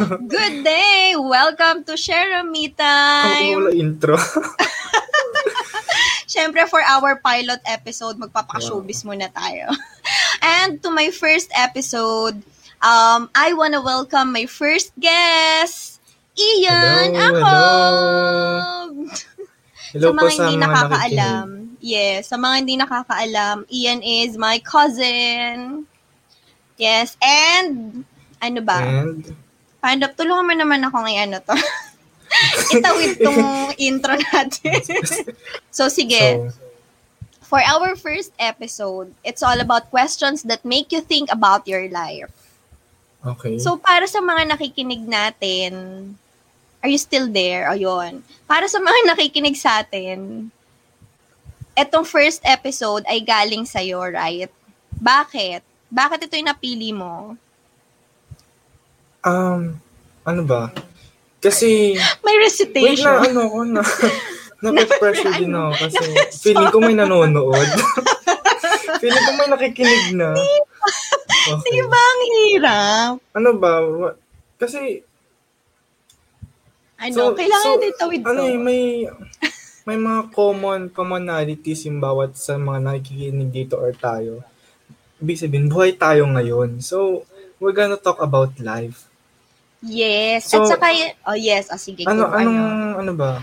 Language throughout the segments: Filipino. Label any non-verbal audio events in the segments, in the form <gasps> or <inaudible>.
Good day! Welcome to Share Me Ang Time! wala intro. <laughs> Siyempre, for our pilot episode, magpapaka-showbiz muna tayo. <laughs> And to my first episode, um, I wanna welcome my first guest, Ian Hello, Ako! <laughs> Hello sa po mga sa hindi mga nakakaalam, nakikinig. yes, sa mga hindi nakakaalam, Ian is my cousin. Yes, and ano ba? And, Paano, tulungan mo naman ako ng ano to. <laughs> Itawid tong <laughs> intro natin. <laughs> so, sige. so, For our first episode, it's all about questions that make you think about your life. okay. So, para sa mga nakikinig natin, are you still there? Ayun. Para sa mga nakikinig sa atin, etong first episode ay galing sa'yo, right? Bakit? Bakit ito yung napili mo? Um, ano ba? Kasi, May wait recitation. na, <laughs> ano ko na. Nape-pressure din Ano? ako kasi feeling ko may nanonood. <laughs> feeling ko may nakikinig na. Di Okay. ba ang hirap? Ano ba? Kasi, Ano, kailangan din tawid ano eh, may, may mga common commonalities yung bawat sa mga nakikinig dito or tayo. Ibig sabihin, buhay tayo ngayon. So, we're gonna talk about life. Yes. So, At saka, oh yes, oh, sige. Ano, anong, ano ba?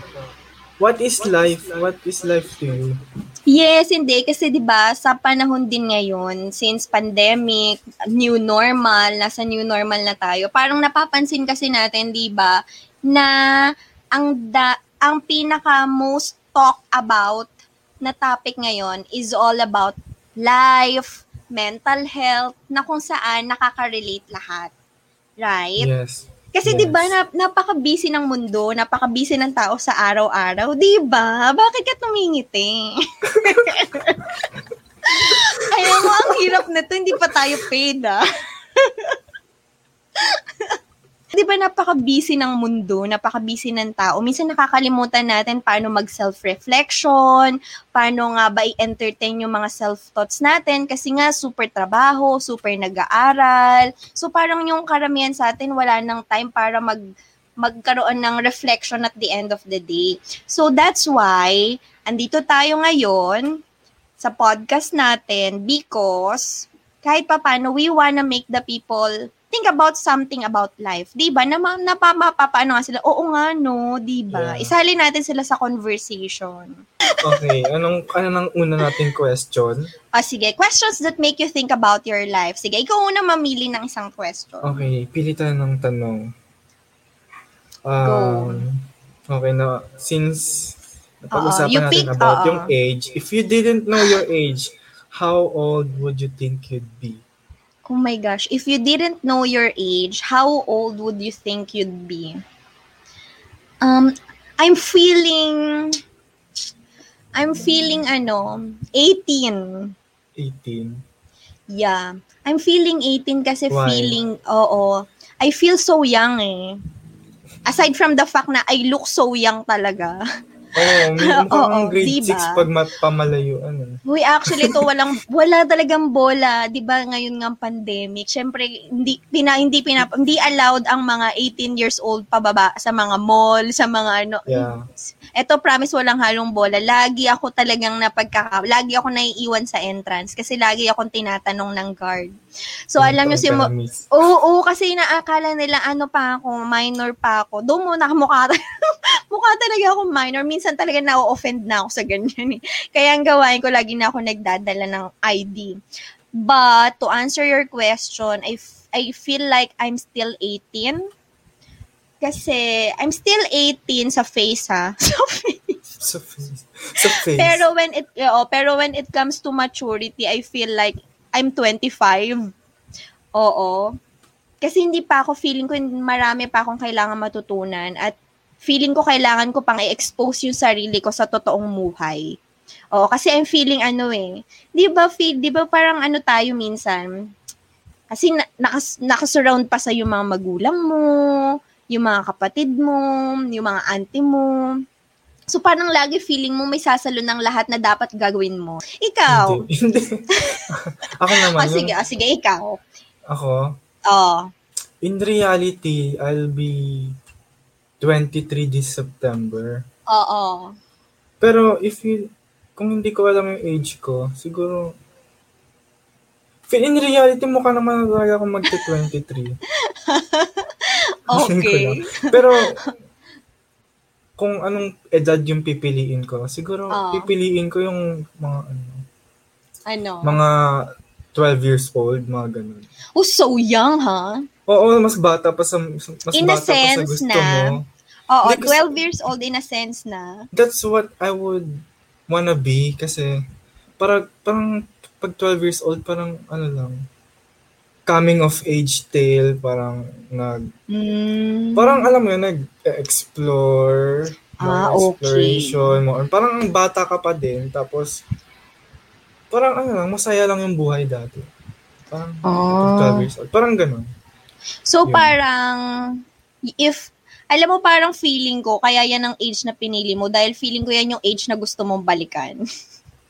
What is life? What is life to you? Yes, hindi. Kasi 'di ba sa panahon din ngayon, since pandemic, new normal, nasa new normal na tayo, parang napapansin kasi natin, 'di ba, na ang da, ang pinaka most talk about na topic ngayon is all about life, mental health, na kung saan nakaka-relate lahat. Right? Yes. Kasi Yes. 'di ba nap- napaka-busy ng mundo, napaka-busy ng tao sa araw-araw, 'di ba? Bakit ka tumingiti? Alam <laughs> mo, ang hirap na to, hindi pa tayo paid ah. <laughs> 'Di ba napaka-busy ng mundo, napaka-busy ng tao. Minsan nakakalimutan natin paano mag-self-reflection, paano nga ba i-entertain yung mga self-thoughts natin kasi nga super trabaho, super nag-aaral. So parang yung karamihan sa atin wala nang time para mag magkaroon ng reflection at the end of the day. So that's why andito tayo ngayon sa podcast natin because kahit papano we wanna make the people think about something about life. 'Di ba? Na napapapaano nga sila. Oo nga no, 'di ba? Yeah. Isali natin sila sa conversation. Okay. Anong, ano nang una nating question? Ah, sige, questions that make you think about your life. Sige, ikaw una mamili ng isang question. Okay. Pili tayo ng tanong. Um, okay na. Since napag-usapan you natin pick, about oo. yung age, if you didn't know your age, how old would you think you'd be? Oh my gosh, if you didn't know your age, how old would you think you'd be? Um, I'm feeling I'm feeling ano, 18. 18. Yeah. I'm feeling 18 kasi Why? feeling, oo. I feel so young eh. Aside from the fact na I look so young talaga. <laughs> Oo, may <laughs> Oo, parang grade diba? 6 pag ma- pamalayuan. Eh. Uy, actually to walang wala talagang bola, 'di ba? Ngayon ng pandemic. Syempre hindi pina hindi pina, hindi allowed ang mga 18 years old pababa sa mga mall, sa mga ano. Yeah. Eto promise walang halong bola. Lagi ako talagang napagkaka lagi ako naiiwan sa entrance kasi lagi akong tinatanong ng guard. So alam niyo si mo. Oo, oo, kasi inaakala nila ano pa ako, minor pa ako. Doon muna <laughs> mukha, mukha talaga ako minor. Minsan talaga na-offend na ako sa ganyan eh. Kaya ang gawain ko, lagi na ako nagdadala ng ID. But, to answer your question, I, f- I feel like I'm still 18. Kasi, I'm still 18 sa face ha. <laughs> Sa face. Sa face. Sa face. Pero when it oo, pero when it comes to maturity, I feel like I'm 25. Oo. Kasi hindi pa ako feeling ko marami pa akong kailangan matutunan at feeling ko kailangan ko pang i-expose yung sarili ko sa totoong buhay. Oo, kasi I'm feeling ano eh. 'Di ba feel, 'di ba parang ano tayo minsan? Kasi na, nakas, nakasurround pa sa yung mga magulang mo, yung mga kapatid mo, yung mga auntie mo. So parang lagi feeling mo may sasalo ng lahat na dapat gagawin mo. Ikaw. Hindi. <laughs> <laughs> ako naman. Ah, sige, ah, sige, ikaw. Ako, Oh. In reality, I'll be 23 this September. Oo. Pero if you, kung hindi ko alam yung age ko, siguro, in reality, mukha naman talaga ako magti-23. Feeling ko Okay. lang. Pero, kung anong edad yung pipiliin ko, siguro Oo. pipiliin ko yung mga ano, Ano? mga 12 years old, mga ganun. Oh, so young, ha? Oo, mas bata pa sa mas In bata pa sa gusto na, mo. Oo, kasi- 12 years old in a sense na. That's what I would wanna be kasi parang parang pag 12 years old parang ano lang coming of age tale parang nag Mm. parang alam mo yun nag-explore Ah, mga okay. exploration mo parang ang bata ka pa din tapos parang ano lang masaya lang yung buhay dati parang. 12 years old parang ganun So Yun. parang if alam mo parang feeling ko kaya yan ang age na pinili mo dahil feeling ko yan yung age na gusto mong balikan.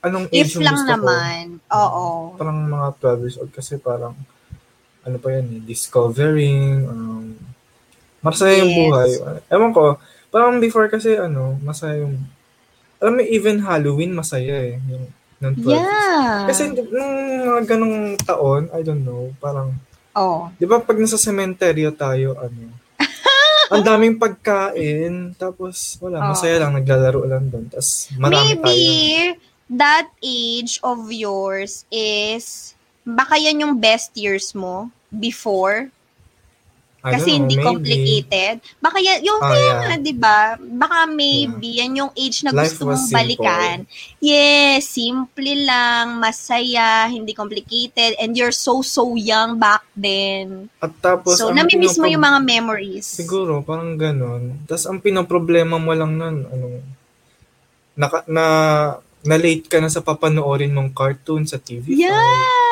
anong age if yung lang gusto ko? naman. Oo. parang mga 12 years old kasi parang ano pa yan eh, discovering, um, masaya yung Yes. buhay. Ewan ko, parang before kasi ano, masaya yung, alam mo, even Halloween masaya eh, yung, ng 12 Yeah. Kasi nung mga ganong taon, I don't know, parang, oh. di ba pag nasa sementeryo tayo, ano, <laughs> ang daming pagkain, tapos wala, Oh. masaya lang, naglalaro lang doon, tapos marami Maybe tayo. that age of yours is baka yan yung best years mo before kasi know, hindi maybe. complicated. Baka yan, yung Ah, kaya yeah. nga, di ba? Baka maybe yan yung age na Life gusto mong simple. balikan. Yes, simple lang, masaya, hindi complicated, and you're so, so young back then. At tapos, so, namimiss mo yung mga memories. Siguro, parang ganun. Tapos ang pinoproblema mo lang nun, ano, naka, na, na late ka na sa papanoorin mong cartoon sa TV. Yeah! Mga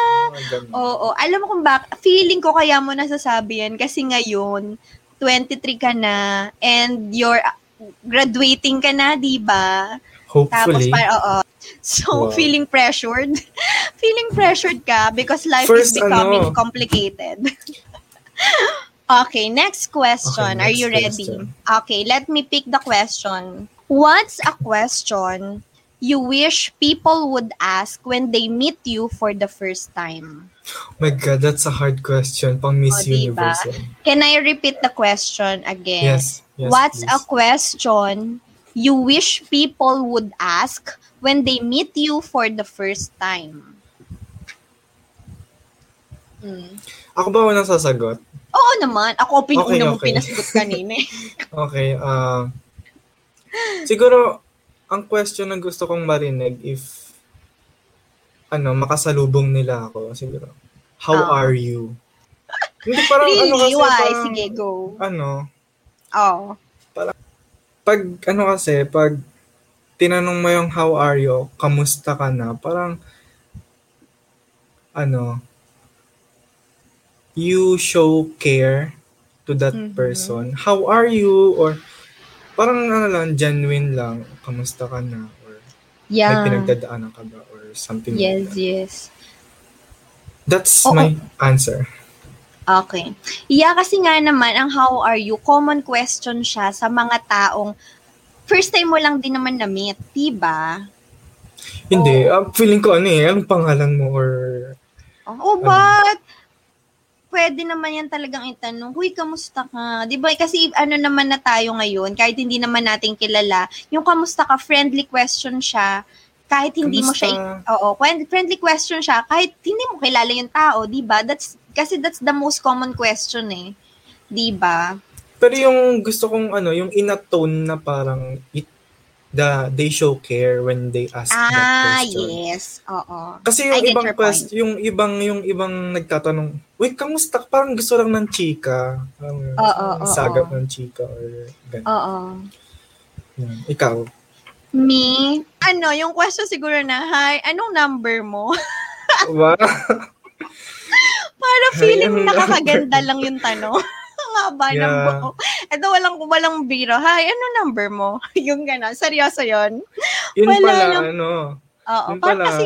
ganun. Oo, alam mo kung bak, feeling ko kaya mo nasasabi yan kasi ngayon, 23 ka na, and you're uh, graduating ka na, di ba? Tapos, Hopefully. par, oo. So, Wow. feeling pressured. <laughs> feeling pressured ka because life First, is becoming ano? complicated. <laughs> okay, next question. Okay, Are next you ready? question. Okay, let me pick the question. What's a question you wish people would ask when they meet you for the first time? my God, that's a hard question. Pang Miss O, diba? Universe. yan. Can I repeat the question again? Yes. yes What's please. a question you wish people would ask when they meet you for the first time? Hmm. Ako ba unang sasagot? Oo naman. Ako, pinuna Okay, mo okay. pinasagot kanina. eh. <laughs> Okay. ah siguro, ang question na gusto kong marinig if ano, makasalubong nila ako, siguro, how Ah. are you? Hindi parang ano really? kasi Why? parang, Sige, go. ano, Oh. pag ano kasi, pag tinanong mo yung how are you, kamusta ka na, parang, ano, you show care to that Mhm. person. How are you? Or, parang ano lang, genuine lang, kamusta ka na? Or, may Yeah. pinagdadaanan ka ba? Or something Yes, like that. yes. That's Oo. my answer. Okay. Yeah, kasi nga naman, ang how are you, common question siya sa mga taong first time mo lang din naman na-meet, diba? Hindi, Oo. ah, feeling ko ano eh, anong pangalan mo or Oh, but pwede naman yan talagang itanong, Huy, kamusta ka? Di ba? Kasi ano naman na tayo ngayon, kahit hindi naman natin kilala, yung kamusta ka, friendly question siya, kahit hindi mo siya, Kamusta? oo, friend- friendly question siya, kahit hindi mo kilala yung tao, di ba? That's, kasi that's the most common question eh. Di ba? Pero yung gusto kong ano, yung in a tone na parang it, the, they show care when they ask Ah, that question. yes. Oo. Kasi yung ibang quest, yung ibang yung ibang nagtatanong, "Uy, kamusta?" ka?" Parang gusto lang ng chika. Parang Oo, oo, sagap oo. ng chika or ganun. Oo. Yan. Ikaw. Me? Ano, yung question siguro na, hi, anong number mo? <laughs> Wow. Para feeling anong nakakaganda lang yung tanong. <laughs> Ang haba ng Yeah. buo. Ito walang, walang biro. Hi, ano number mo? <laughs> yung gano'n. Seryoso yon Yun Wala pala, lang. ano. Oo. Yun Parang pala. kasi,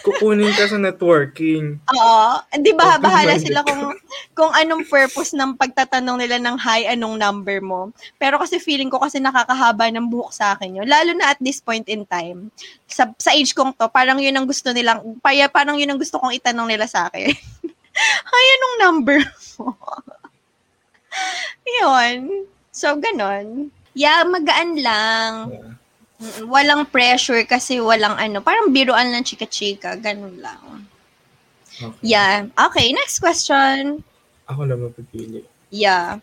Kukunin ka sa networking. Oo. Di ba, bahala sila kung, kung anong purpose ng pagtatanong nila ng hi, anong number mo. Pero kasi feeling ko kasi nakakahaba ng buhok sa akin yun. Lalo na at this point in time. Sa, sa age kong to, parang yun ang gusto nilang, paya, parang yun ang gusto kong itanong nila sa akin. <laughs> hi, anong number mo? <laughs> yun. So, ganon. Yeah, magaan lang. Yeah. Walang pressure kasi walang ano, parang biruan lang chika-chika, ganun lang. Okay. Yeah. Okay, next question. Ako na mapipili. Yeah.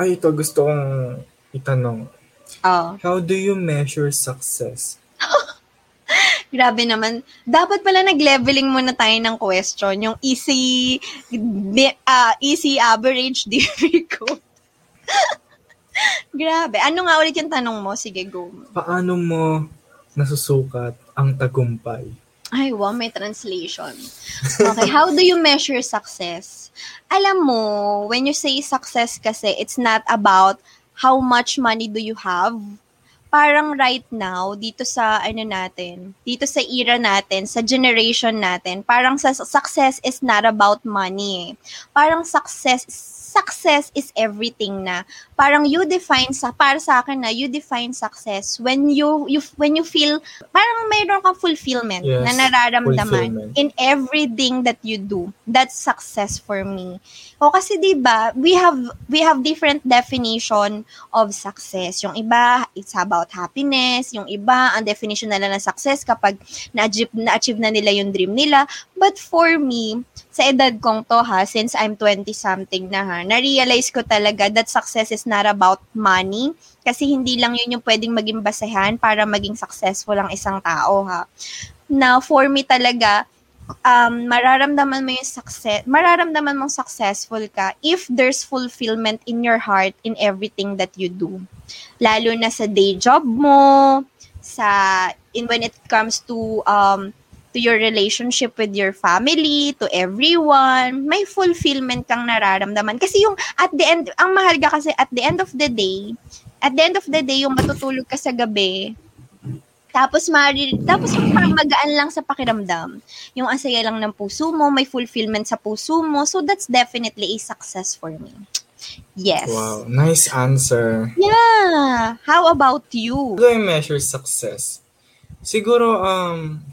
Ay, ito gusto kong itanong. Oh, How do you measure success? <laughs> grabe naman. Dapat pala nag-leveling muna tayo ng question. Yung easy, ah, easy average, difficult. <laughs> grabe. Ano nga ulit yung tanong mo? Sige, go. Paano mo nasusukat ang tagumpay? Ay, wow, may translation. Okay, how do you measure success? Alam mo, when you say success kasi, it's not about how much money do you have. Parang right now, dito sa ano natin, dito sa era natin, sa generation natin, parang sa success is not about money. eh. Parang success success is everything na parang you define sa para sa akin na you define success when you you when you feel parang mayroon kang fulfillment Yes, na nararamdaman fulfillment. in everything that you do. That's success for me. O kasi 'di ba, we have we have different definition of success. Yung iba, it's about happiness. Yung iba, ang definition nila ng success kapag na-achieve, na-achieve na nila yung dream nila. But for me, sa edad kong to ha, since I'm 20-something na ha, na-realize ko talaga that success is not about money. Kasi hindi lang yun yung pwedeng maging basehan para maging successful ang isang tao ha. Now, for me talaga, um, mararamdaman mo yung success, mararamdaman mong successful ka if there's fulfillment in your heart in everything that you do. Lalo na sa day job mo, sa in when it comes to um to your relationship with your family, to everyone, may fulfillment kang nararamdaman. Kasi yung at the end, ang mahalaga kasi at the end of the day, at the end of the day, yung matutulog ka sa gabi, tapos mari, tapos parang magaan lang sa pakiramdam. Yung ang saya lang ng puso mo, may fulfillment sa puso mo. So that's definitely a success for me. Yes. Wow, nice answer. Yeah. How about you? How do I measure success? Siguro, um,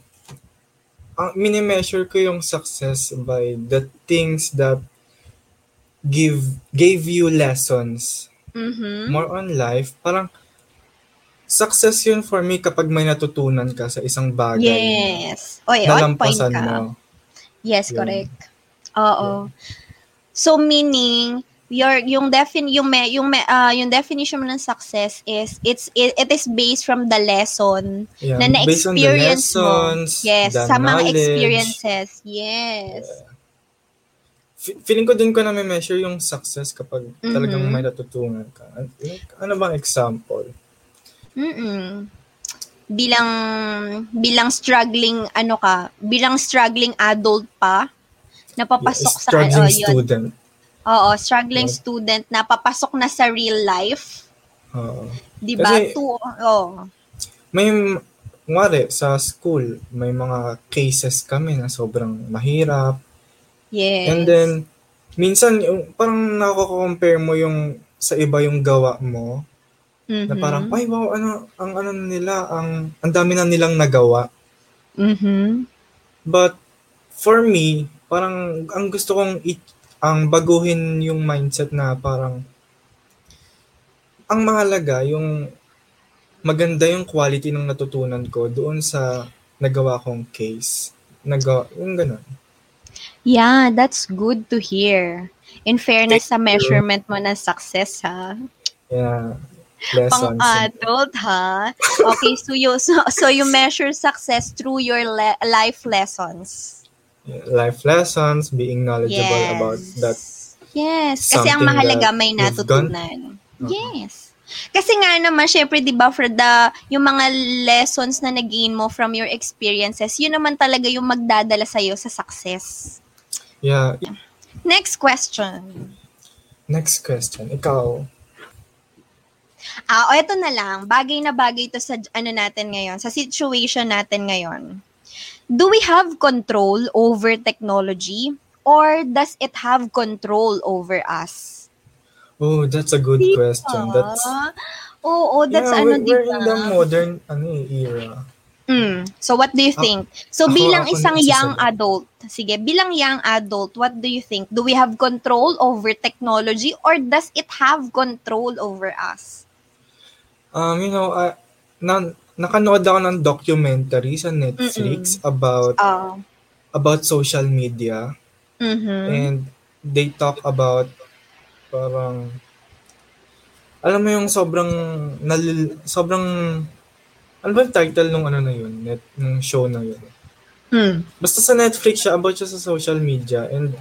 ang mini-measure ko yung success by the things that give gave you lessons Mhm. more on life. Parang success yun for me kapag may natutunan ka sa isang bagay Yes. Oy, na on point ka. mo. Yes, Yun. correct. Oo. So meaning your yung defin yung me, yung me, ah, yung definition mo ng success is it's it, it is based from the lesson Yeah, na na-experience mo. lessons, Yes, the sa mga experiences. Yes. Fe- Feeling ko dun ko na may measure yung success kapag talagang Mhm. may natutunan ka. An- Ano bang example? Mm. Bilang bilang struggling ano ka, bilang struggling adult pa napapasok Yeah, sa struggling oh, yun. student. Oo, struggling Yeah. student na papasok na sa real life. Oo. 'Di ba? To, oh. may ngwari sa school, may mga cases kami na sobrang mahirap. Yes. And then minsan yung parang nako-compare mo yung sa iba yung gawa mo na Mhm. parang ay wow ano ang ano nila ang ang dami na nilang nagawa. Mhm. But for me, parang ang gusto kong i- ang baguhin yung mindset na parang ang mahalaga yung maganda yung quality ng natutunan ko doon sa nagawa kong case. Nagawa, yung ganun. Yeah, that's good to hear. In fairness sa Thank you. measurement mo ng success ha. Yeah. Pang Lessons. adult ha. Okay, so you so, so you measure success through your le- life lessons. Life lessons, being knowledgeable Yes. about that. Yes, kasi ang mahalaga may natutunan. Uh-huh. Yes. Kasi nga naman, syempre, di ba, for the, yung mga lessons na nag-gain mo from your experiences, yun naman talaga yung magdadala sa'yo sa success. Yeah. Next question. Next question. Ikaw. Ah, o eto na lang, bagay na bagay to sa ano natin ngayon, sa situation natin ngayon. Do we have control over technology or does it have control over us? Oh, that's a good Diba? question. That's Oo, that's yeah, ano, we're, we're diba? in the modern ano eh, era. Mm. So what do you Ako- think? So ako- bilang ako isang young adult, sige, bilang young adult, what do you think? Do we have control over technology or does it have control over us? Um, you know, uh, na, nakanood ako ng documentary sa Netflix about Uh, about social media mhm. and they talk about parang alam mo yung sobrang nalil, sobrang ano ba yung title nung ano na yun, net, nung show na yun? Mm. Basta sa Netflix siya, about siya sa social media and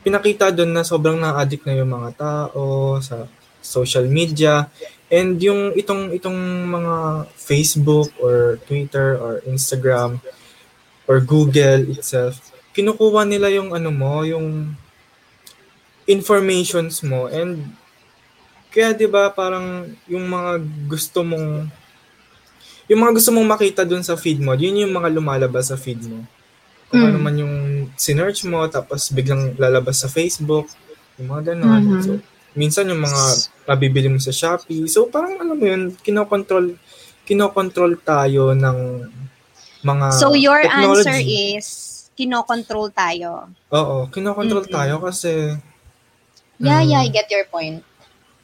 pinakita doon na sobrang na-addict na yung mga tao sa social media and yung itong itong mga Facebook or Twitter or Instagram or Google itself kinukuha nila yung ano mo yung informations mo and kaya 'di ba parang yung mga gusto mong yung mga gusto mong makita dun sa feed mo, yun yung mga lumalabas sa feed mo. Kung Mm. ano man yung sinearch mo, tapos biglang lalabas sa Facebook, yung mga ganon. Mhm. So, minsan yung mga mabibili mo sa Shopee. So, parang alam mo yun, kinokontrol, kinokontrol tayo ng mga So your technology. answer is kinokontrol tayo. Oo, kinokontrol Mm-mm. tayo kasi Yeah, Mm. yeah, I get your point.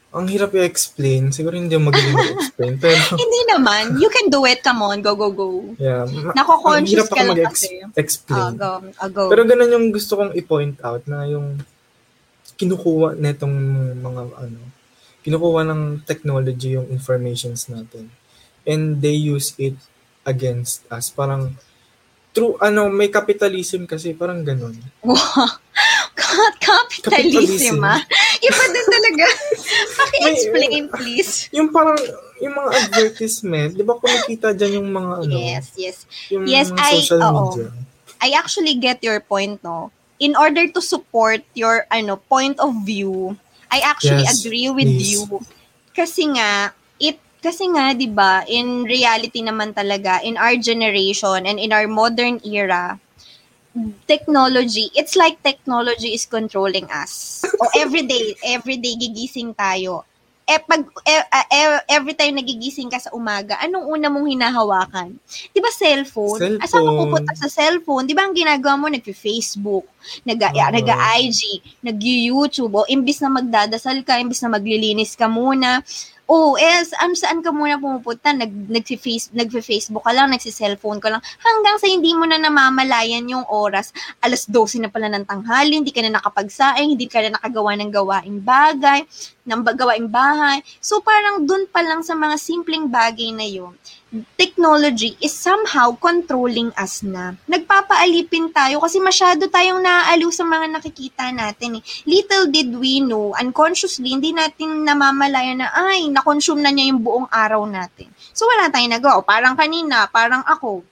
ang hirap i-explain. Siguro hindi ako magaling <laughs> mag-explain. pero, <laughs> Hindi naman. You can do it. Come on. Go, go, go. yeah. Nako-conscious ka lang kasi. mag-explain. Ah, go. Ah, go. Pero ganun yung gusto kong i-point out na yung kinukuha netong mga ano, kinukuha ng technology yung informations natin. And they use it against us. Parang true ano, may capitalism kasi parang ganun. Wow. Capitalism, Capitalism. ah. Iba din talaga. <laughs> Paki-explain, please. Yung parang yung mga advertisement, 'di ba kumikita diyan yung mga ano, Yes, yes. yung Yes, mga I- social media. I actually get your point, no? In order to support your ano point of view, I actually Yes, agree with please. you. Kasi nga, it kasi nga 'di ba, in reality naman talaga in our generation and in our modern era, technology, it's like technology is controlling us. o everyday, everyday gigising tayo. Eh, pag, eh, ah, eh, every time nagigising ka sa umaga, anong una mong hinahawakan? Di ba cellphone? Cellphone. Asa ka pupunta sa cellphone? Di ba ang ginagawa mo, nag-Facebook, nag- Oo. nag-IG, nag-YouTube, o imbis na magdadasal ka, imbis na maglilinis ka muna, Oh, eh, saan, saan ka muna pumupunta? Nag, nag-face, nag-Facebook ka lang, nagsi-cellphone ka lang, hanggang sa hindi mo na namamalayan yung oras. Alas 12 na pala ng tanghali, hindi ka na nakapagsaing, hindi ka na nakagawa ng gawaing bagay, ng gawaing bahay. So, parang dun pa lang sa mga simpleng bagay na yun, technology is somehow controlling us na. Nagpapaalipin tayo kasi masyado tayong naaaliw sa mga nakikita natin. Eh. Little did we know, unconsciously, hindi natin namamalayan na, ay, na-consume na niya yung buong araw natin. So, wala tayong nagawa. Parang kanina, parang ako.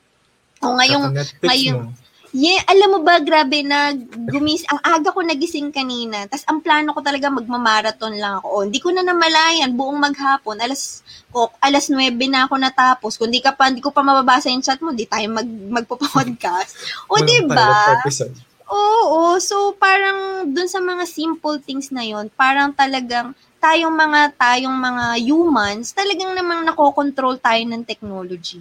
O ngayong, ngayon- mo. Yeah, alam mo ba, grabe na gumis, ang aga ko nagising kanina. Tapos ang plano ko talaga magmamarathon lang ako. O, hindi ko na namalayan buong maghapon. Alas ko, alas 9 na ako natapos. Kung di ka pa, hindi ko pa mababasa yung chat mo, di tayo mag, magpo-podcast. O, di ba? Oo, so parang dun sa mga simple things na yon, parang talagang tayong mga tayong mga humans, talagang namang nakokontrol tayo ng technology.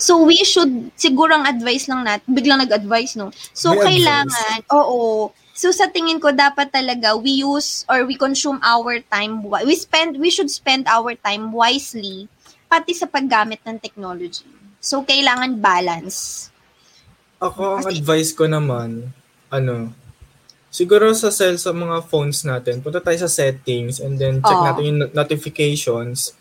So we should siguro ang advice lang natin, biglang nag-advise no. So May kailangan, oo. So sa tingin ko dapat talaga we use or we consume our time we spend we should spend our time wisely pati sa paggamit ng technology. So kailangan balance. Ako, ang Kasi- advice ko naman, ano, siguro sa cell sa mga phones natin, punta tayo sa settings and then check Oo. natin yung not- notifications.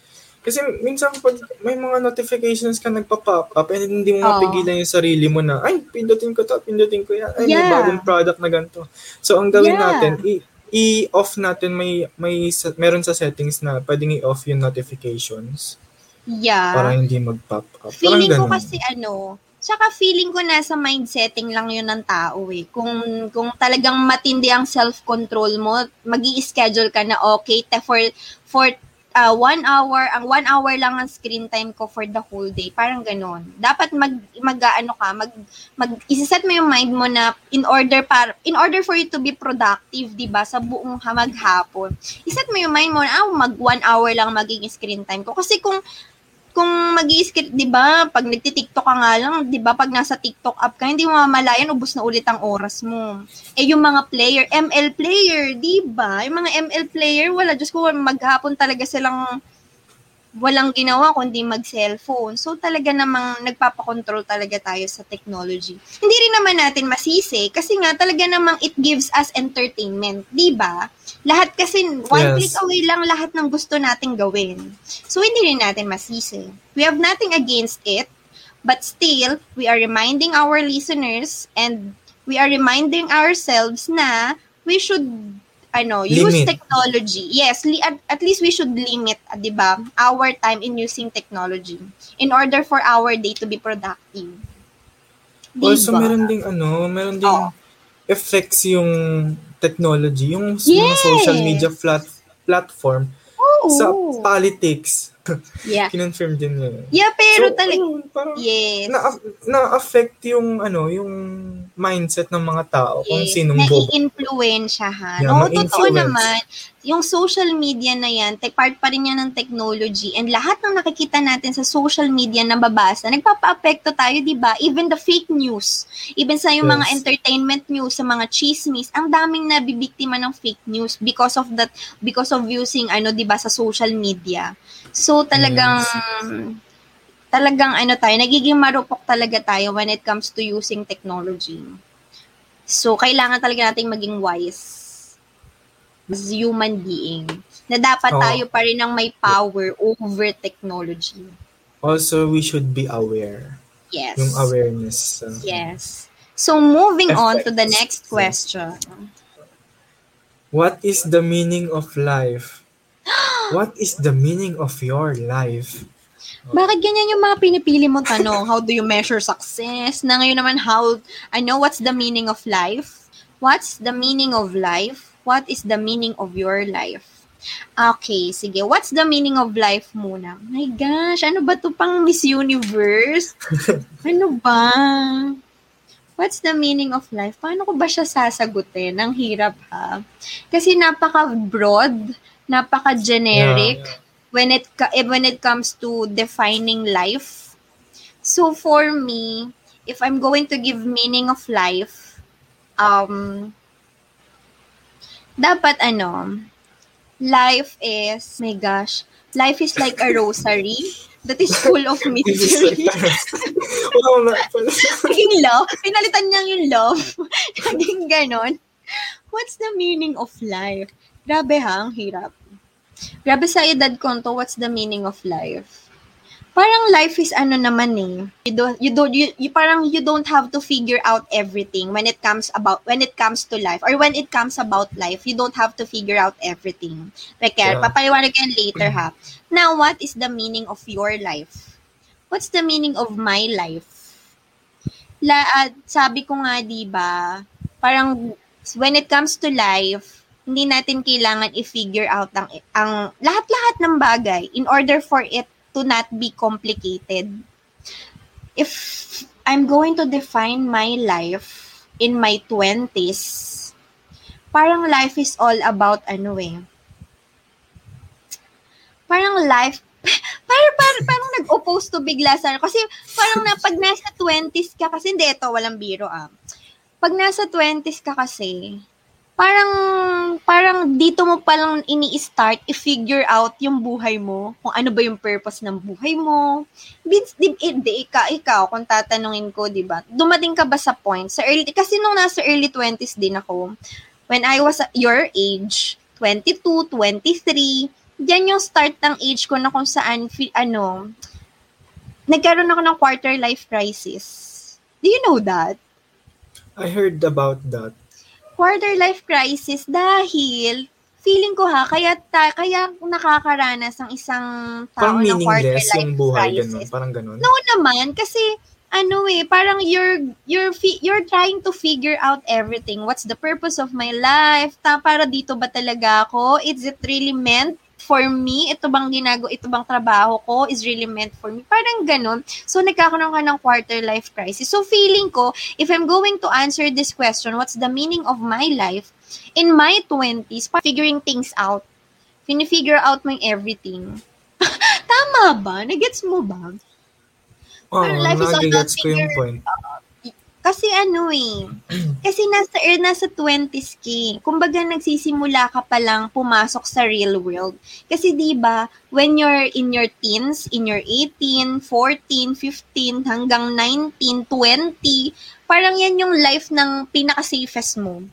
Kasi minsan pag may mga notifications ka nagpa-pop up and hindi mo Oo. mapigilan yung sarili mo na, ay, pindutin ko to, pindutin ko yan. Ay, may Yeah. bagong product na ganito. So, ang gawin Yeah. natin, i- i-off natin, may, may, sa- meron sa settings na pwedeng i-off yung notifications Yeah. para hindi mag-pop up. Feeling ko kasi ano, tsaka feeling ko nasa mind setting lang yun ng tao eh. Kung, kung talagang matindi ang self-control mo, mag schedule ka na okay, te for, for uh, one hour, ang one hour lang ang screen time ko for the whole day. Parang ganon. Dapat mag, mag ano ka, mag, mag, isiset mo yung mind mo na in order para, in order for you to be productive, di ba, sa buong maghapon, iset mo yung mind mo na, ah, mag one hour lang magiging screen time ko. Kasi kung kung mag script 'di ba, pag nagti-TikTok ka nga lang, 'di ba, pag nasa TikTok app ka, hindi mo mamalayan ubos na ulit ang oras mo. Eh yung mga player, ML player, 'di ba? Yung mga ML player, wala just ko maghapon talaga silang walang ginawa kundi mag-cellphone. So talaga namang nagpapakontrol talaga tayo sa technology. Hindi rin naman natin masisi kasi nga talaga namang it gives us entertainment, 'di ba? Lahat kasi one yes. click away lang lahat ng gusto nating gawin. So hindi rin natin masisi. We have nothing against it, but still we are reminding our listeners and we are reminding ourselves na we should ano, use limit. technology. Yes, li- at, at least we should limit, uh, 'di ba, our time in using technology in order for our day to be productive. Diba? Also, meron ding ano, meron ding oh. effects yung technology, yung yes. mga social media flat platform oh. sa politics <laughs> Yeah. Kinonfirm din yun. Yeah, pero so, talaga, yes. Na, na-affect yung, ano, yung mindset ng mga tao yes. kung sinong bobo. Nai-influensyahan. Yeah, Oo, totoo naman. Yung social media na yan, part pa rin yan ng technology and lahat ng nakikita natin sa social media na babasa, nagpapa-apekto tayo, di ba? Even the fake news. Even sa yung yes. mga entertainment news, sa mga chismis, ang daming nabibiktima ng fake news because of that, because of using, ano, di ba, sa social media. So talagang yes. Talagang ano tayo, nagiging marupok talaga tayo when it comes to using technology. So kailangan talaga nating maging wise as human being na dapat oh. tayo pa rin ang may power over technology. Also, we should be aware. Yes. Yung awareness. Uh, yes. So, moving effects. on to the next question. What is the meaning of life? <gasps> What is the meaning of your life? Bakit ganyan yung mga pinipili mong tanong? How do you measure success? Na ngayon naman, how, I know what's the meaning of life? What's the meaning of life? What is the meaning of your life? Okay, sige. What's the meaning of life muna? My gosh, ano ba to pang Miss Universe? <laughs> ano ba? What's the meaning of life? Paano ko ba siya sasagutin? Ang hirap ha. Kasi napaka-broad napaka-generic yeah. When it eh, when it comes to defining life. So for me, if I'm going to give meaning of life, um dapat ano, life is, my gosh, life is like a rosary that is full of <laughs> mysteries. wow, <laughs> na <laughs> Naging love. Pinalitan niya yung love. Naging ganon. What's the meaning of life? Grabe ha, ang hirap. Grabe sa edad ko to, what's the meaning of life? Parang life is ano naman eh. You don't you don't you, you parang you don't have to figure out everything when it comes about when it comes to life or when it comes about life, you don't have to figure out everything. Like, yeah. papaliwanag yan later ha. Now, what is the meaning of your life? What's the meaning of my life? La, uh, sabi ko nga, di ba, parang when it comes to life, hindi natin kailangan i-figure out ang, ang lahat-lahat ng bagay in order for it to not be complicated. If I'm going to define my life in my 20s, parang life is all about ano eh. Parang life <laughs> parang, parang, parang nag-oppose to bigla sa kasi parang na pag nasa 20s ka kasi hindi ito walang biro ah. Pag nasa 20s ka kasi parang parang dito mo pa lang ini-start i-figure out yung buhay mo, kung ano ba yung purpose ng buhay mo. Di, di, di ikaw, ikaw, kung tatanungin ko, di ba, dumating ka ba sa point, sa early, kasi nung nasa early 20s din ako, when I was your age, 22, 23, yan yung start ng age ko na kung saan, ano, nagkaroon ako ng quarter life crisis. Do you know that? I heard about that quarter life crisis dahil feeling ko ha, kaya ta, kaya nakakaranas ang isang tao parang ng quarter life yung buhay, crisis. Ganun, parang ganun. No naman, kasi ano eh, parang you're you're you're trying to figure out everything. What's the purpose of my life? Ta para dito ba talaga ako? Is it really meant for me? Ito bang ginagawa, ito bang trabaho ko is really meant for me? Parang ganun. So, nagkakaroon ka ng quarter life crisis. So, feeling ko, if I'm going to answer this question, what's the meaning of my life? In my 20s, figuring things out. Fini-figure out mo yung everything. <laughs> Tama ba? Nagets mo ba? Oo, Pero life is all about figure-. Kasi ano eh, kasi nasa, er, nasa 20s ka eh. Kumbaga nagsisimula ka pa lang pumasok sa real world. Kasi 'di ba when you're in your teens, in your 18, 14, 15, hanggang 19, 20, parang yan yung life ng pinaka-safest mo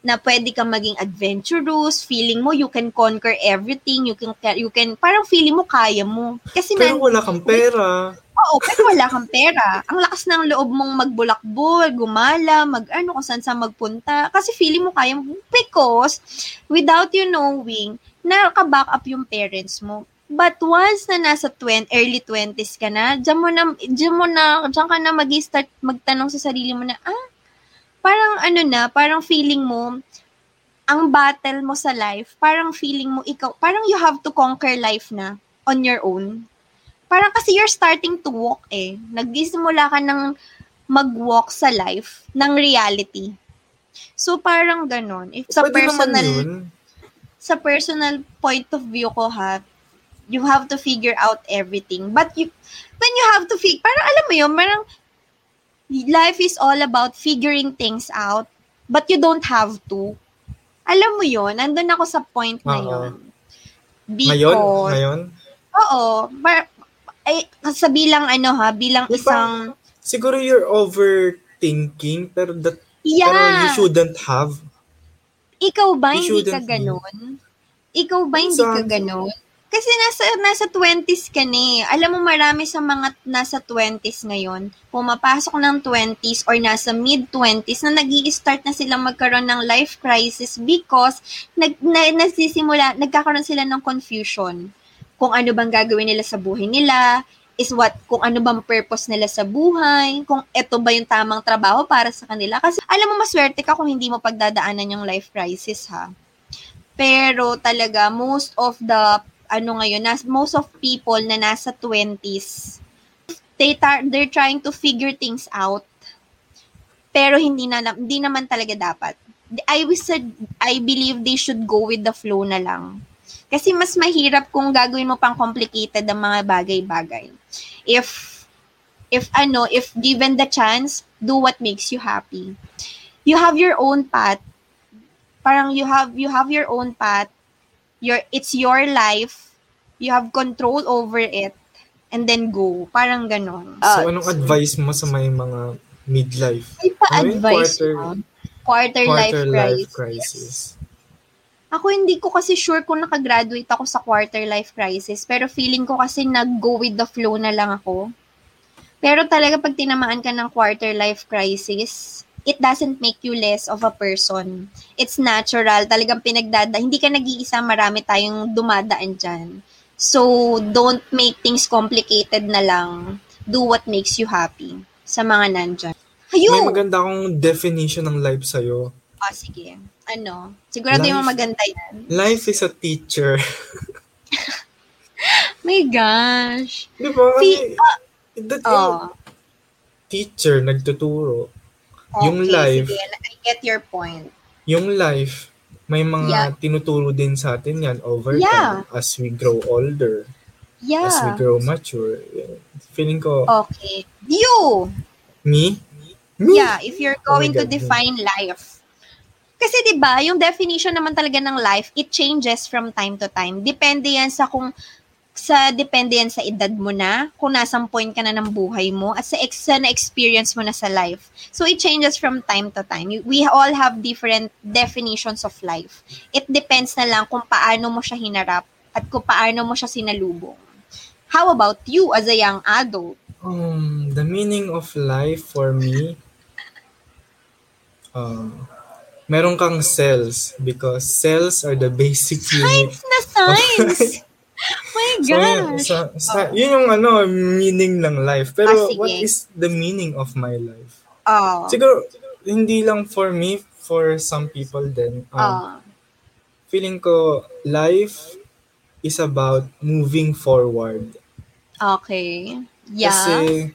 na pwede kang maging adventurous, feeling mo you can conquer everything, you can you can parang feeling mo kaya mo. Kasi Pero nan- wala kang pera. Oo, pero wala kang pera. Ang lakas ng loob mong magbulakbol, gumala, mag-ano, kung saan saan magpunta. Kasi feeling mo kaya mo. Because, without you knowing, naka-back up yung parents mo. But once na nasa 20, early 20s ka na, dyan mo na, dyan mo na, dyan ka na mag-start magtanong sa sarili mo na, ah, parang ano na, parang feeling mo, ang battle mo sa life, parang feeling mo ikaw, parang you have to conquer life na on your own parang kasi you're starting to walk eh. Nagsisimula ka ng mag-walk sa life ng reality. So parang ganon. If sa Pwede personal sa personal point of view ko ha, you have to figure out everything. But you when you have to figure, parang alam mo yun, parang life is all about figuring things out, but you don't have to. Alam mo yun, nandun ako sa point na yun. Ngayon? Because, Ngayon? Oo. Bar, ay, sa bilang ano ha, bilang Di ba? isang, Siguro you're overthinking, pero that pero you yeah, shouldn't have. ikaw ba you hindi ka ganon? Ikaw ba hindi ka Minsan. ganon? Kasi nasa, nasa 20s ka na eh. Alam mo marami sa mga nasa 20s ngayon, pumapasok ng 20s or nasa mid-20s na nag start na silang magkaroon ng life crisis because nag, na, nagsisimula, nagkakaroon sila ng confusion kung ano bang gagawin nila sa buhay nila, is what, kung ano bang purpose nila sa buhay, kung ito ba yung tamang trabaho para sa kanila. Kasi alam mo, maswerte ka kung hindi mo pagdadaanan yung life crisis, ha? Pero talaga, most of the, ano ngayon, nas, most of people na nasa 20s, they tar- they're trying to figure things out. Pero hindi na hindi naman talaga dapat. I wish I believe they should go with the flow na lang. Kasi mas mahirap kung gagawin mo pang complicated ang mga bagay-bagay. If if ano, if given the chance, do what makes you happy. You have your own path. Parang you have you have your own path. Your it's your life. You have control over it and then go. Parang ganon. So, Uh, anong advice mo sa may mga midlife? May Ano yun? pa-advise Quarter- mo? Quarter, life, Quarter crisis. life crisis. Ako hindi ko kasi sure kung nakagraduate ako sa quarter life crisis, pero feeling ko kasi nag-go with the flow na lang ako. Pero talaga pag tinamaan ka ng quarter life crisis, it doesn't make you less of a person. It's natural. Talagang pinagdada. Hindi ka nag-iisa, marami tayong dumadaan dyan. So, don't make things complicated na lang. Do what makes you happy sa mga nandyan. May Ayun! maganda akong definition ng life sa'yo. Ah, sige. Ano? Sigurado yung Life- maganda yan. Life is a teacher. <laughs> My gosh. Di ba? Kasi, that yung Oh, teacher nagtuturo. Yung okay, life. Sige, I get your point. Yung life, may mga Yeah. tinuturo din sa atin yan over Yeah. time as we grow older, as we Yeah. grow mature. Feeling ko, Okay. You! me? Me? Yeah, if you're Oh going to God, define life. Kasi 'di ba, yung definition naman talaga ng life, it changes from time to time. Depende yan sa kung sa depende yan sa edad mo na, kung nasang point ka na ng buhay mo, at sa, sa na-experience mo na sa life. So, it changes from time to time. We all have different definitions of life. It depends na lang kung paano mo siya hinarap at kung paano mo siya sinalubong. How about you as a young adult? Um, the meaning of life for me, um, meron kang cells because cells are the basic unit. Science na science! My So, gosh! sa, sa, yun yung ano, meaning ng life. Pero Ah, sige. what is the meaning of my life? Oh. Siguro, hindi lang for me, for some people din. Um, Oh. feeling ko, life is about moving forward. Okay. Yeah. Kasi,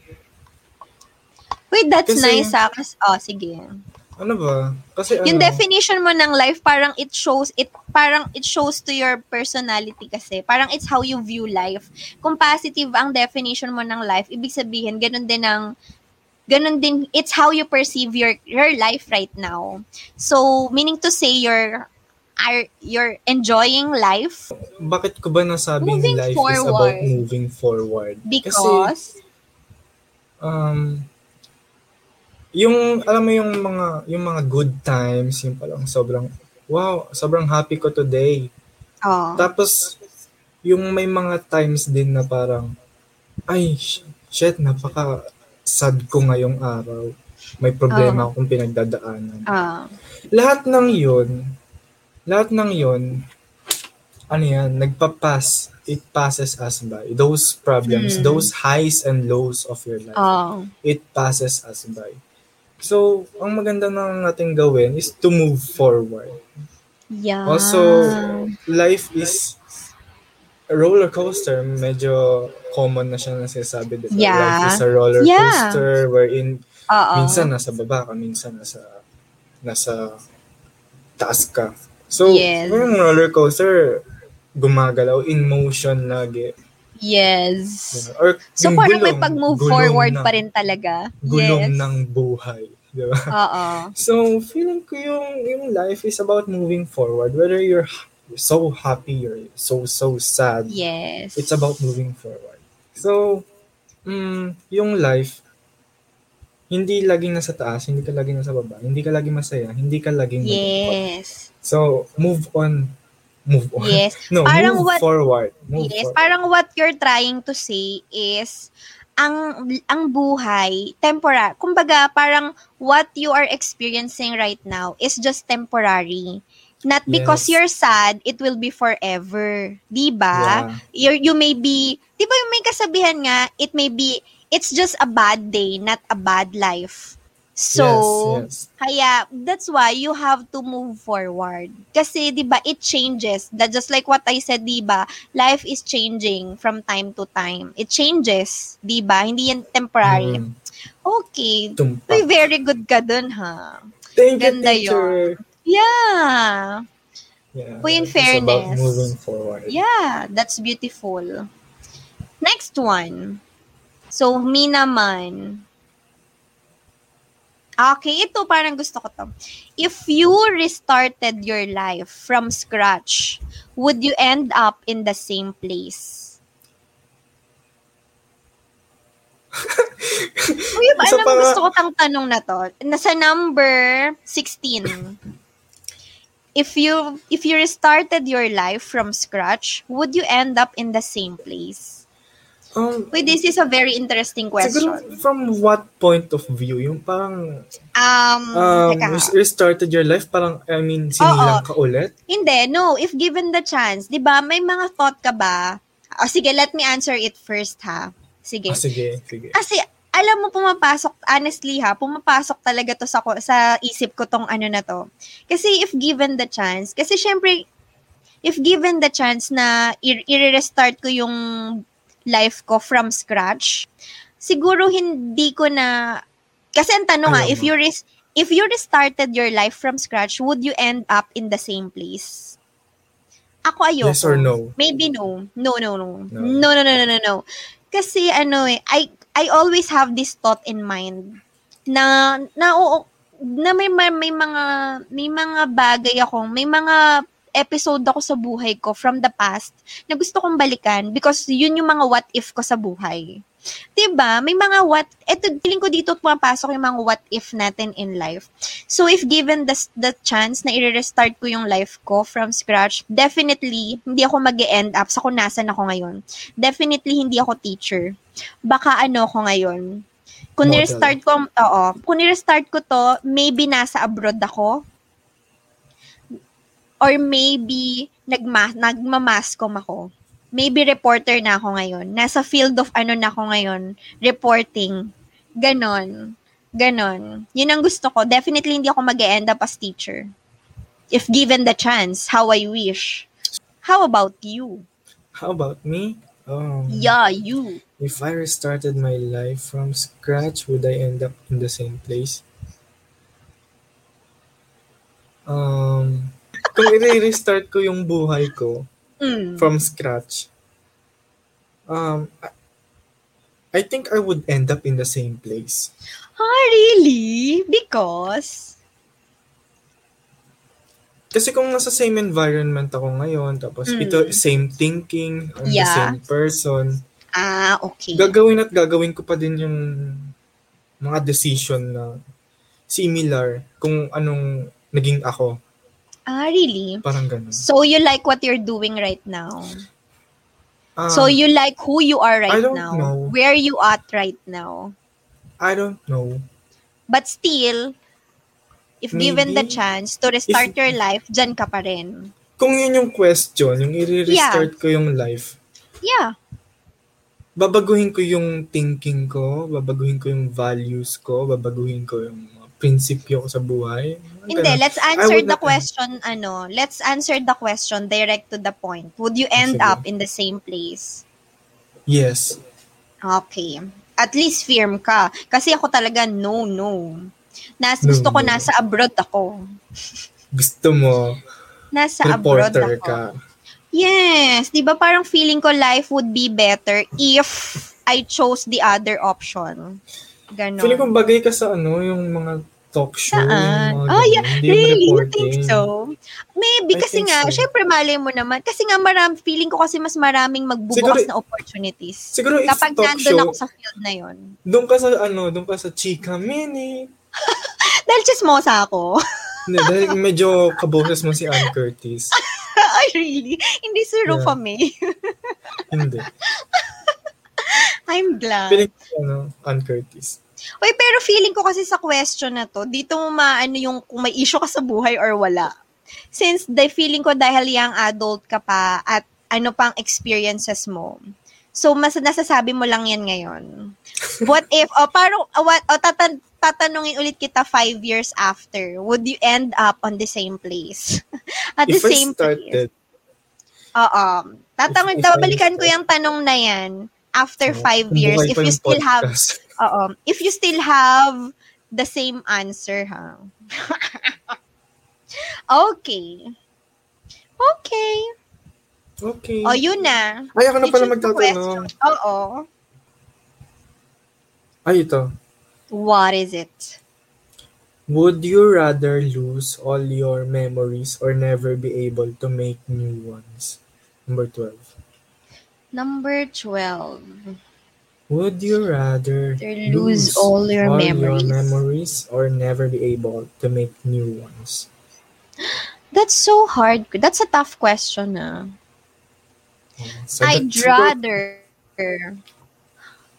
Wait, that's kasi- nice ah. Oh, sige. Ano ba? Kasi Yung ano, definition mo ng life, parang it shows, it parang it shows to your personality kasi. Parang it's how you view life. Kung positive ang definition mo ng life, ibig sabihin, ganun din ang ganun din, it's how you perceive your your life right now. So, meaning to say, you're are you're enjoying life bakit ko ba nasabing Moving life is about forward. moving forward? Kasi, because um, yung, alam mo yung mga, yung mga good times, yung palang sobrang, wow, sobrang happy ko today. oh, Tapos, yung may mga times din na parang, ay, sh- shit, napaka sad ko ngayong araw. May problema Oo. akong pinagdadaanan. ah, Lahat ng yun, lahat ng yun, ano yan, nagpapass, it passes us by. Those problems, Hmm. those highs and lows of your life, oh, it passes us by. So, ang maganda na natin gawin is to move forward. yeah. Also, life is a roller coaster. Medyo common na siya na sinasabi. Diba? Yeah. Life is a roller Yeah. coaster wherein Oo. minsan nasa baba ka, minsan nasa nasa taas ka. So, Yes. yung roller coaster, gumagalaw in motion lagi. Yes. Diba? Or So yung parang may gulong, pag-move gulong forward ng- pa rin talaga. Gulong yes. ng buhay. Diba? Oo. <laughs> So, feeling ko yung, yung life is about moving forward. Whether you're, so happy or so, so sad, Yes. it's about moving forward. So, mm, yung life, hindi laging nasa taas, hindi ka laging nasa baba, hindi ka laging masaya, hindi ka laging. Yes. So, move on. Move on. Yes. <laughs> No, Parang move what- forward. Move Yes, forward. parang what you're trying to say is ang ang buhay temporary. Kumbaga, parang what you are experiencing right now is just temporary. Not because Yes. you're sad, it will be forever. 'Di ba? Yeah. You you may be, 'di ba yung may kasabihan nga, it may be it's just a bad day, not a bad life. So, yes, yes. kaya that's why you have to move forward. Kasi 'di ba it changes. That just like what I said 'di ba, life is changing from time to time. It changes, 'di ba? Hindi yan temporary. Mm, Okay. tumpak. Uy, very good ka dun ha. Thank you, Ganda teacher. Yeah. Yeah, Uy, in fairness. moving forward. Yeah, that's beautiful. Next one. So, me naman. Okay, ito parang gusto ko to. If you restarted your life from scratch, would you end up in the same place? <laughs> Uy, Isa alam mo, pa nga- gusto ko tang tanong na to. Nasa number 16. If you if you restarted your life from scratch, would you end up in the same place? Um, Wait, this is a very interesting question. siguro from what point of view? Yung parang Um, um, res- restarted your life, parang, I mean, sinilang ka ulit? Hindi, no. If given the chance, di ba, may mga thought ka ba? O sige, let me answer it first, ha? Sige. Ah, sige, sige. Kasi, alam mo, pumapasok, honestly ha, pumapasok talaga to sa, sa isip ko tong ano na to. Kasi if given the chance, kasi syempre, if given the chance na i-restart ko yung life ko from scratch, siguro hindi ko na, kasi ang tanong nga, Ayaw if you res- if you restarted your life from scratch, would you end up in the same place? Ako ayoko. Yes or no? Maybe no. No, no, no. No. No, no, no, no, no, no. Kasi ano eh, I, I always have this thought in mind na, na, oo, na may, may, may mga, may mga bagay ako, may mga episode ako sa buhay ko from the past na gusto kong balikan because yun yung mga what if ko sa buhay. 'Di ba? May mga what, eto, feeling ko dito pumapasok yung mga what if natin in life. So if given the, the chance na i-restart ko yung life ko from scratch, definitely, hindi ako mag end up sa kung nasan ako ngayon. Definitely, hindi ako teacher. Baka ano ako ngayon. Kung ni-restart ko, oo, kung ni-restart ko to, maybe nasa abroad ako. Or maybe, nagma, nagmamascom ako. Maybe reporter na ako ngayon. Nasa field of ano na ako ngayon, reporting. Ganon. Ganon. Yun ang gusto ko. Definitely hindi ako mag end up as teacher. If given the chance, how I wish. How about you? How about me? Um, Yeah, you. If I restarted my life from scratch, would I end up in the same place? Um, kung i-restart ko yung buhay ko Mm. from scratch, um, I, think I would end up in the same place. Ah, really? Because? Kasi kung nasa same environment ako ngayon, tapos Mm. ito, same thinking, I'm the Yeah. same person, Ah, okay. gagawin at gagawin ko pa din yung mga decision na similar kung anong naging ako. Ah, really? Parang ganun. So you like what you're doing right now? Um, so you like who you are right I don't now? know. Where you at right now? I don't know. But still, if given the Maybe. chance to restart If- your life, dyan ka pa rin. Kung yun yung question, yung i-restart ko yung life, Yeah. babaguhin ko yung thinking ko, babaguhin ko yung values ko, babaguhin ko yung prinsipyo ko sa buhay. Hindi, Ganun. let's answer the question, ano, let's answer the question direct to the point. Would you end Sige. up in the same place? Yes. Okay. At least firm ka. Kasi ako talaga, no, no. Nas, No, gusto ko no. nasa abroad ako. Gusto mo, Nasa abroad ako. ka. Yes, 'di ba parang feeling ko life would be better if I chose the other option. Ganon. Feeling ko bagay ka sa ano, yung mga talk show. Saan? Yung mga ganun. yeah. Hindi yung Really? You think so? Maybe I kasi nga, so. syempre malay mo naman. Kasi nga maram, feeling ko kasi mas maraming magbubukas Siguro- na opportunities. Siguro if Kapag talk nandun show, ako sa field na yon. doon ka sa ano, doon ka sa chika mini. <laughs> Dahil chismosa ako. <laughs> Hindi, dahil medyo kaboses mo si Ann Curtis. <laughs> Ay, really? Hindi si Yeah. Rufa May. Hindi. I'm glad. Feeling ko ano, Ann Curtis. Uy, pero feeling ko kasi sa question na to, dito mo maano yung kung may issue ka sa buhay or wala. Since the feeling ko dahil young adult ka pa at ano pang experiences mo. So, mas nasasabi mo lang yan ngayon. What <laughs> if, o parang, o, what, o tatan, tatanungin ulit kita five years after, would you end up on the same place? <laughs> At the If I same place. started, Oo. If- if I babalikan ko yung tanong na yan after oh, five years if you yung still have podcast. <laughs> Oo. If you still have the same answer, ha? <laughs> okay. Okay. Okay. O, yun na. Ay, ako na You pala choose the magtatanong. question. Oo. Ay, ito. What is it? Would you rather lose all your memories or never be able to make new ones? Number 12. Number 12. Would you rather lose all your memories? memories or never be able to make new ones? That's so hard. That's a tough question, ah. So I'd rather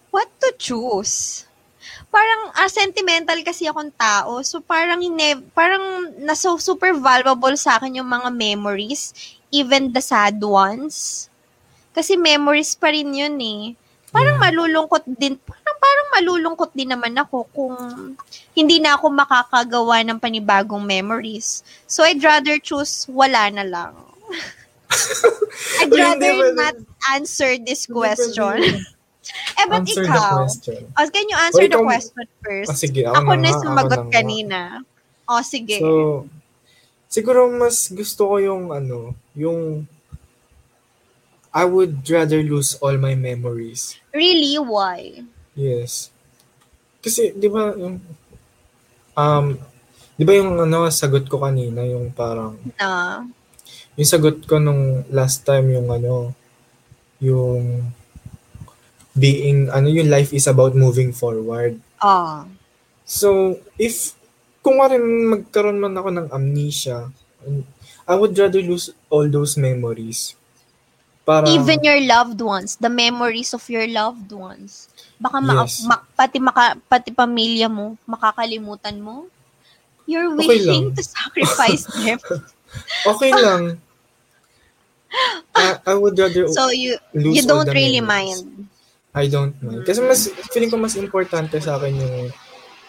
what to choose. Parang ah, sentimental kasi akong tao. So parang hine, parang naso super valuable sa akin yung mga memories, even the sad ones. Kasi memories pa rin yun eh. Parang Yeah. malulungkot din, parang, parang malulungkot din naman ako kung hindi na ako makakagawa ng panibagong memories. So I'd rather choose wala na lang. <laughs> I'd rather not answer this question. eh, but Answer the ikaw, oh, can you answer O, the ikaw- question first? Ah, sige, ako, ako na na sumagot ako na kanina. O, sige. So, siguro mas gusto ko yung ano, yung I would rather lose all my memories. really, why? Yes. Kasi, di ba, yung, um, di ba yung ano, sagot ko kanina, yung parang, Na, yung sagot ko nung last time, yung ano, yung being, ano, yung life is about moving forward. ah, So, if, kung nga rin magkaroon man ako ng amnesia, I would rather lose all those memories. Para, even your loved ones, the memories of your loved ones. Baka ma- Yes. ma- pati, maka- pati pamilya mo, makakalimutan mo. You're Okay willing lang. to sacrifice <laughs> them. okay <laughs> lang. I, I would rather So, you lose you don't really memories. mind. I don't mind. Kasi mas, feeling ko mas importante sa akin yung,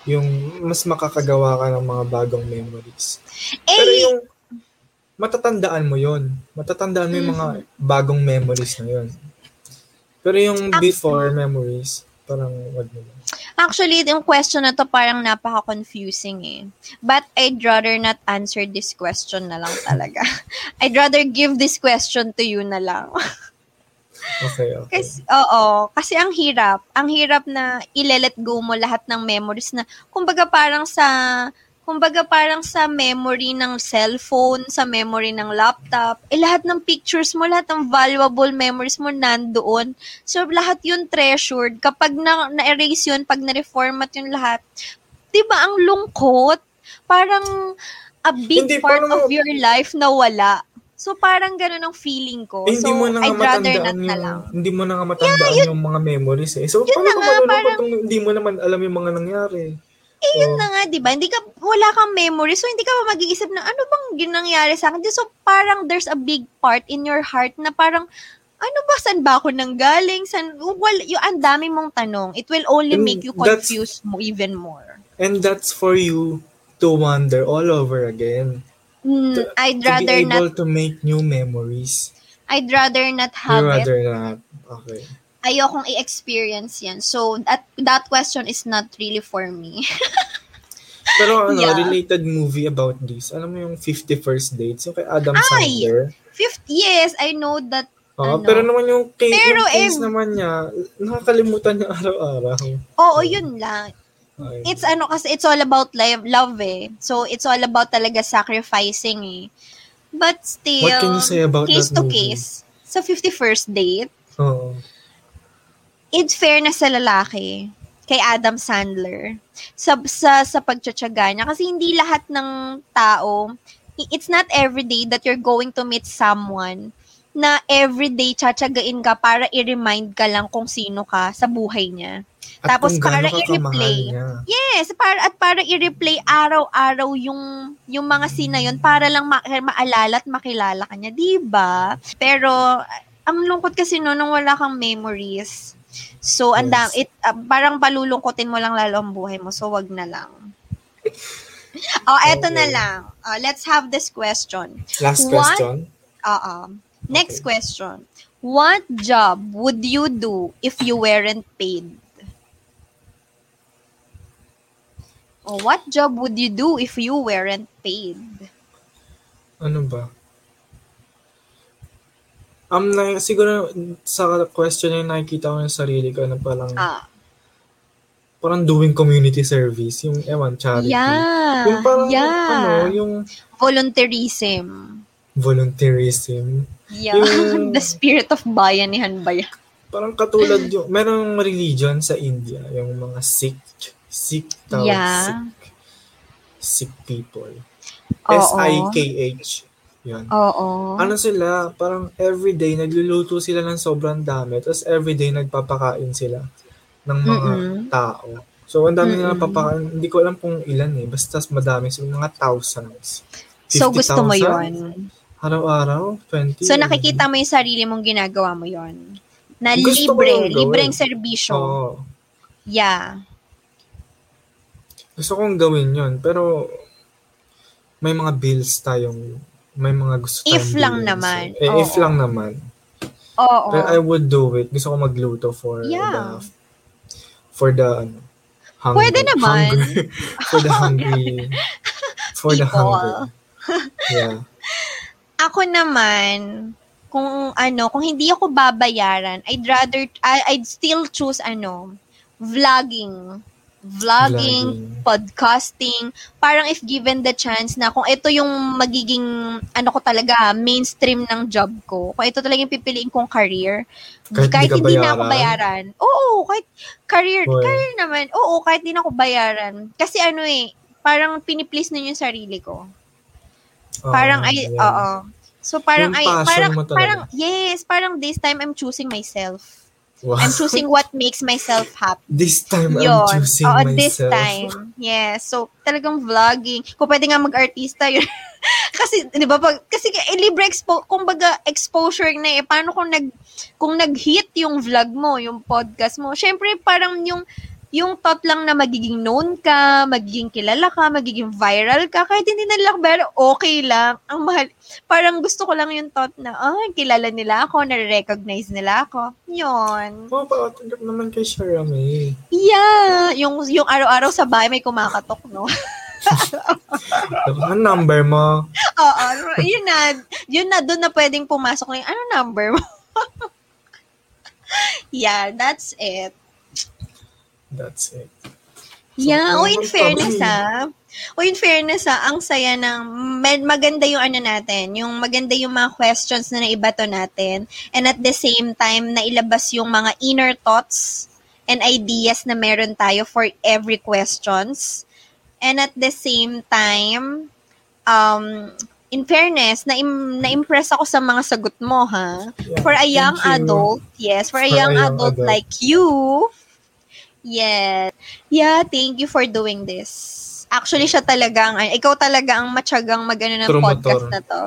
yung mas makakagawa ka ng mga bagong memories. Pero Eh, yung, matatandaan mo yon Matatandaan mo yung mga bagong memories na yon Pero yung before memories, parang wag mo lang. Actually, yung question na to parang napaka-confusing eh. But I'd rather not answer this question na lang talaga. <laughs> I'd rather give this question to you na lang. <laughs> okay, okay. Kasi, oo. Kasi ang hirap. Ang hirap na ile-let go mo lahat ng memories na, kumbaga parang sa kumbaga parang sa memory ng cellphone, sa memory ng laptop, eh lahat ng pictures mo, lahat ng valuable memories mo nandoon. So lahat yun treasured. Kapag na, na-erase yun, pag na-reformat yun lahat, di ba ang lungkot? Parang a big Hindi, part parang- of your life na wala. So parang ganun ang feeling ko. Eh, hindi so mo na I'd rather not yung, na lang. hindi mo na nga matandaan yung mga memories eh. So, Yun paano na nga, parang- kung hindi mo naman alam yung mga nangyari? Eh, yun Oh. na nga, di ba? Hindi ka, wala kang memory, so hindi ka pa mag-iisip na ano bang ginangyari sa akin. So, parang there's a big part in your heart na parang, ano ba, saan ba ako nanggaling? San, well, yung ang dami mong tanong. It will only And make you that's- confuse mo even more. And that's for you to wonder all over again. Mm, To- I'd to be rather able not, to make new memories. I'd rather not have it. rather not. Okay. Ayokong i-experience yan. So, that, that question is not really for me. <laughs> Pero ano, Yeah. related movie about this. Alam mo yung 51st Dates? Yung kay Adam Ay! Sandler. Fifth, yes, I know that Oo, Ano? pero naman yung case, Pero yung case eh- naman niya, nakakalimutan niya araw-araw. Oo, yun lang. Ay. It's ano kasi it's all about love, love eh. So it's all about talaga sacrificing eh. But still, What can you say about case that to movie? case, sa 51st date, Oo. it's fair na sa lalaki kay Adam Sandler sa sa sa pagtsatsaga niya kasi hindi lahat ng tao it's not every day that you're going to meet someone na everyday tsatsagain ka para i-remind ka lang kung sino ka sa buhay niya. At Tapos kung para i-replay. Yes, para at para i-replay araw-araw yung yung mga scene na yun para lang ma- maalala at makilala ka niya, 'di ba? Pero ang lungkot kasi no nung wala kang memories. So, Yes. it ah, parang palulungkotin mo lang lalo ang buhay mo. So, wag na lang. oh, eto na Okay. lang. Ah, let's have this question. Last What? question. Oo. Next Okay. question. What job would you do if you weren't paid? Oh, what job would you do if you weren't paid? Ano ba? Um, na, siguro sa question na yun, nakikita ko yung sarili ko na parang, Ah, parang doing community service. Yung, ewan, charity. yeah. Yung parang, yeah. ano, yung Volunteerism. volunteerism. Yeah. Yung- <laughs> The spirit of bayanihan ba yan? Parang katulad yung, merong religion sa India, yung mga Sikh, Sikh tawag, Yeah. Sikh, Sikh people. Oo. S-I-K-H. Yan. Oo. Ano sila, parang everyday nagluluto sila ng sobrang dami, tapos everyday nagpapakain sila ng mga Mm-mm. tao. So, ang dami Mm-mm. papakain. Hindi ko alam kung ilan eh. Basta madami sila, mga thousands. So, gusto mo 50,000? yon Araw-araw? 20? So, nakikita mo yung sarili mong ginagawa mo yon Na Gusto libre, libreng serbisyo. Oo. Yeah. Gusto kong gawin yon pero may mga bills tayong may mga gusto If lang bilhin. naman. So, eh, if Oo. lang naman. Oo. Pero I would do it. Gusto ko magluto for Yeah. the for the ano, hungry. Pwede naman. Hungry, <laughs> for the <laughs> hungry. for the hungry. Yeah. <laughs> Ako naman, kung ano, kung hindi ako babayaran, I'd rather, I, I'd still choose ano, vlogging. Vlogging, Vlogging. podcasting. Parang if given the chance na kung ito yung magiging, ano ko talaga, mainstream ng job ko, kung ito talaga yung pipiliin kong career, Kahit kahit, di ka hindi na ako bayaran? bayaran. Oo, kahit career, Well. career naman. Oo, kahit di na ako bayaran. Kasi ano eh, parang piniplease na yung sarili ko. Parang Ah, ay, yan. oo. So parang ay, parang, parang, yes, parang this time I'm choosing myself. Wow. I'm choosing what makes myself happy. This time I'm Yun. choosing Oo, myself. this time. Yes. So, talagang vlogging. Kung pwede nga mag-artista yun. <laughs> kasi, di ba, pag, kasi eh, libre expo, kumbaga, exposure na eh. Paano kung nag, kung nag-hit yung vlog mo, yung podcast mo, syempre, parang yung, yung thought lang na magiging known ka, magiging kilala ka, magiging viral ka, kahit hindi na lang, pero okay lang. Ang mahal, parang gusto ko lang yung thought na, ah, kilala nila ako, na-recognize nila ako. Yun. Oo, oh, patanggap naman kay Sharamay. Yeah. Yung, yung araw-araw sa bahay may kumakatok, no? <laughs> ano number mo? Oo, yun na. Yun na, doon na pwedeng pumasok na yung, ano number mo? <laughs> yeah, that's it. That's it. Yeah, so, o in fairness ah. O in fairness ah, ang saya ng maganda yung ano natin, yung maganda yung mga questions na naibato natin and at the same time na ilabas yung mga inner thoughts and ideas na meron tayo for every questions. And at the same time, um, in fairness, na na-impress ako sa mga sagot mo, ha? Yeah, for a young adult, yes, for, for a young, a young adult, adult like you, Yes. Yeah, thank you for doing this. Actually, siya talagang, ikaw talaga ang matyagang magano ng Promotor. podcast na to.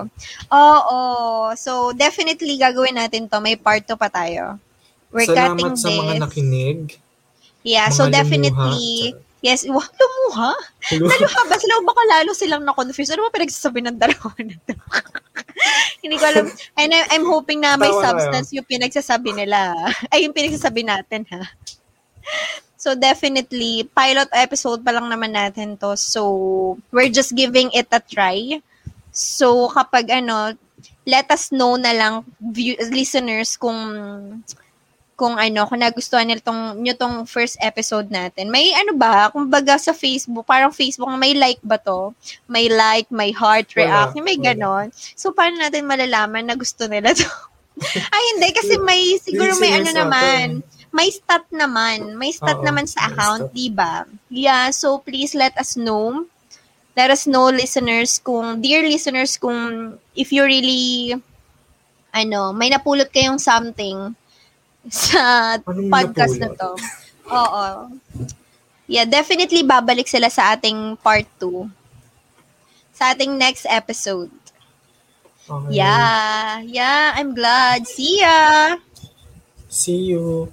Oo. So, definitely gagawin natin to. May part 2 pa tayo. We're Salamat cutting sa this. mga nakinig. Yeah, mga so definitely, lumuha. Yes, wah, lumuha? Lumuha ba sila? Baka lalo silang na-confuse. Ano ba pinagsasabi ng dalawa <laughs> na to? Hindi ko alam. And I'm hoping na may Tawa substance yung pinagsasabi nila. <laughs> Ay, yung pinagsasabi natin, ha? So definitely, pilot episode pa lang naman natin to. So we're just giving it a try. So kapag ano, let us know na lang view, listeners kung kung ano, kung nagustuhan nyo tong, nyo tong first episode natin. May ano ba, kumbaga sa Facebook, parang Facebook, may like ba to? May like, may heart react, wala, may ganon. So, paano natin malalaman na gusto nila to? <laughs> Ay, hindi, kasi may, siguro may ano naman, may stat naman. May stat Oo, naman sa account, di ba? Yeah, so please let us know. Let us know, listeners, kung, dear listeners, kung if you really, ano, may napulot kayong something <laughs> sa Anong podcast napulot? na to. Oo. Yeah, definitely babalik sila sa ating part 2. Sa ating next episode. Okay. Yeah. Yeah, I'm glad. See ya! See you.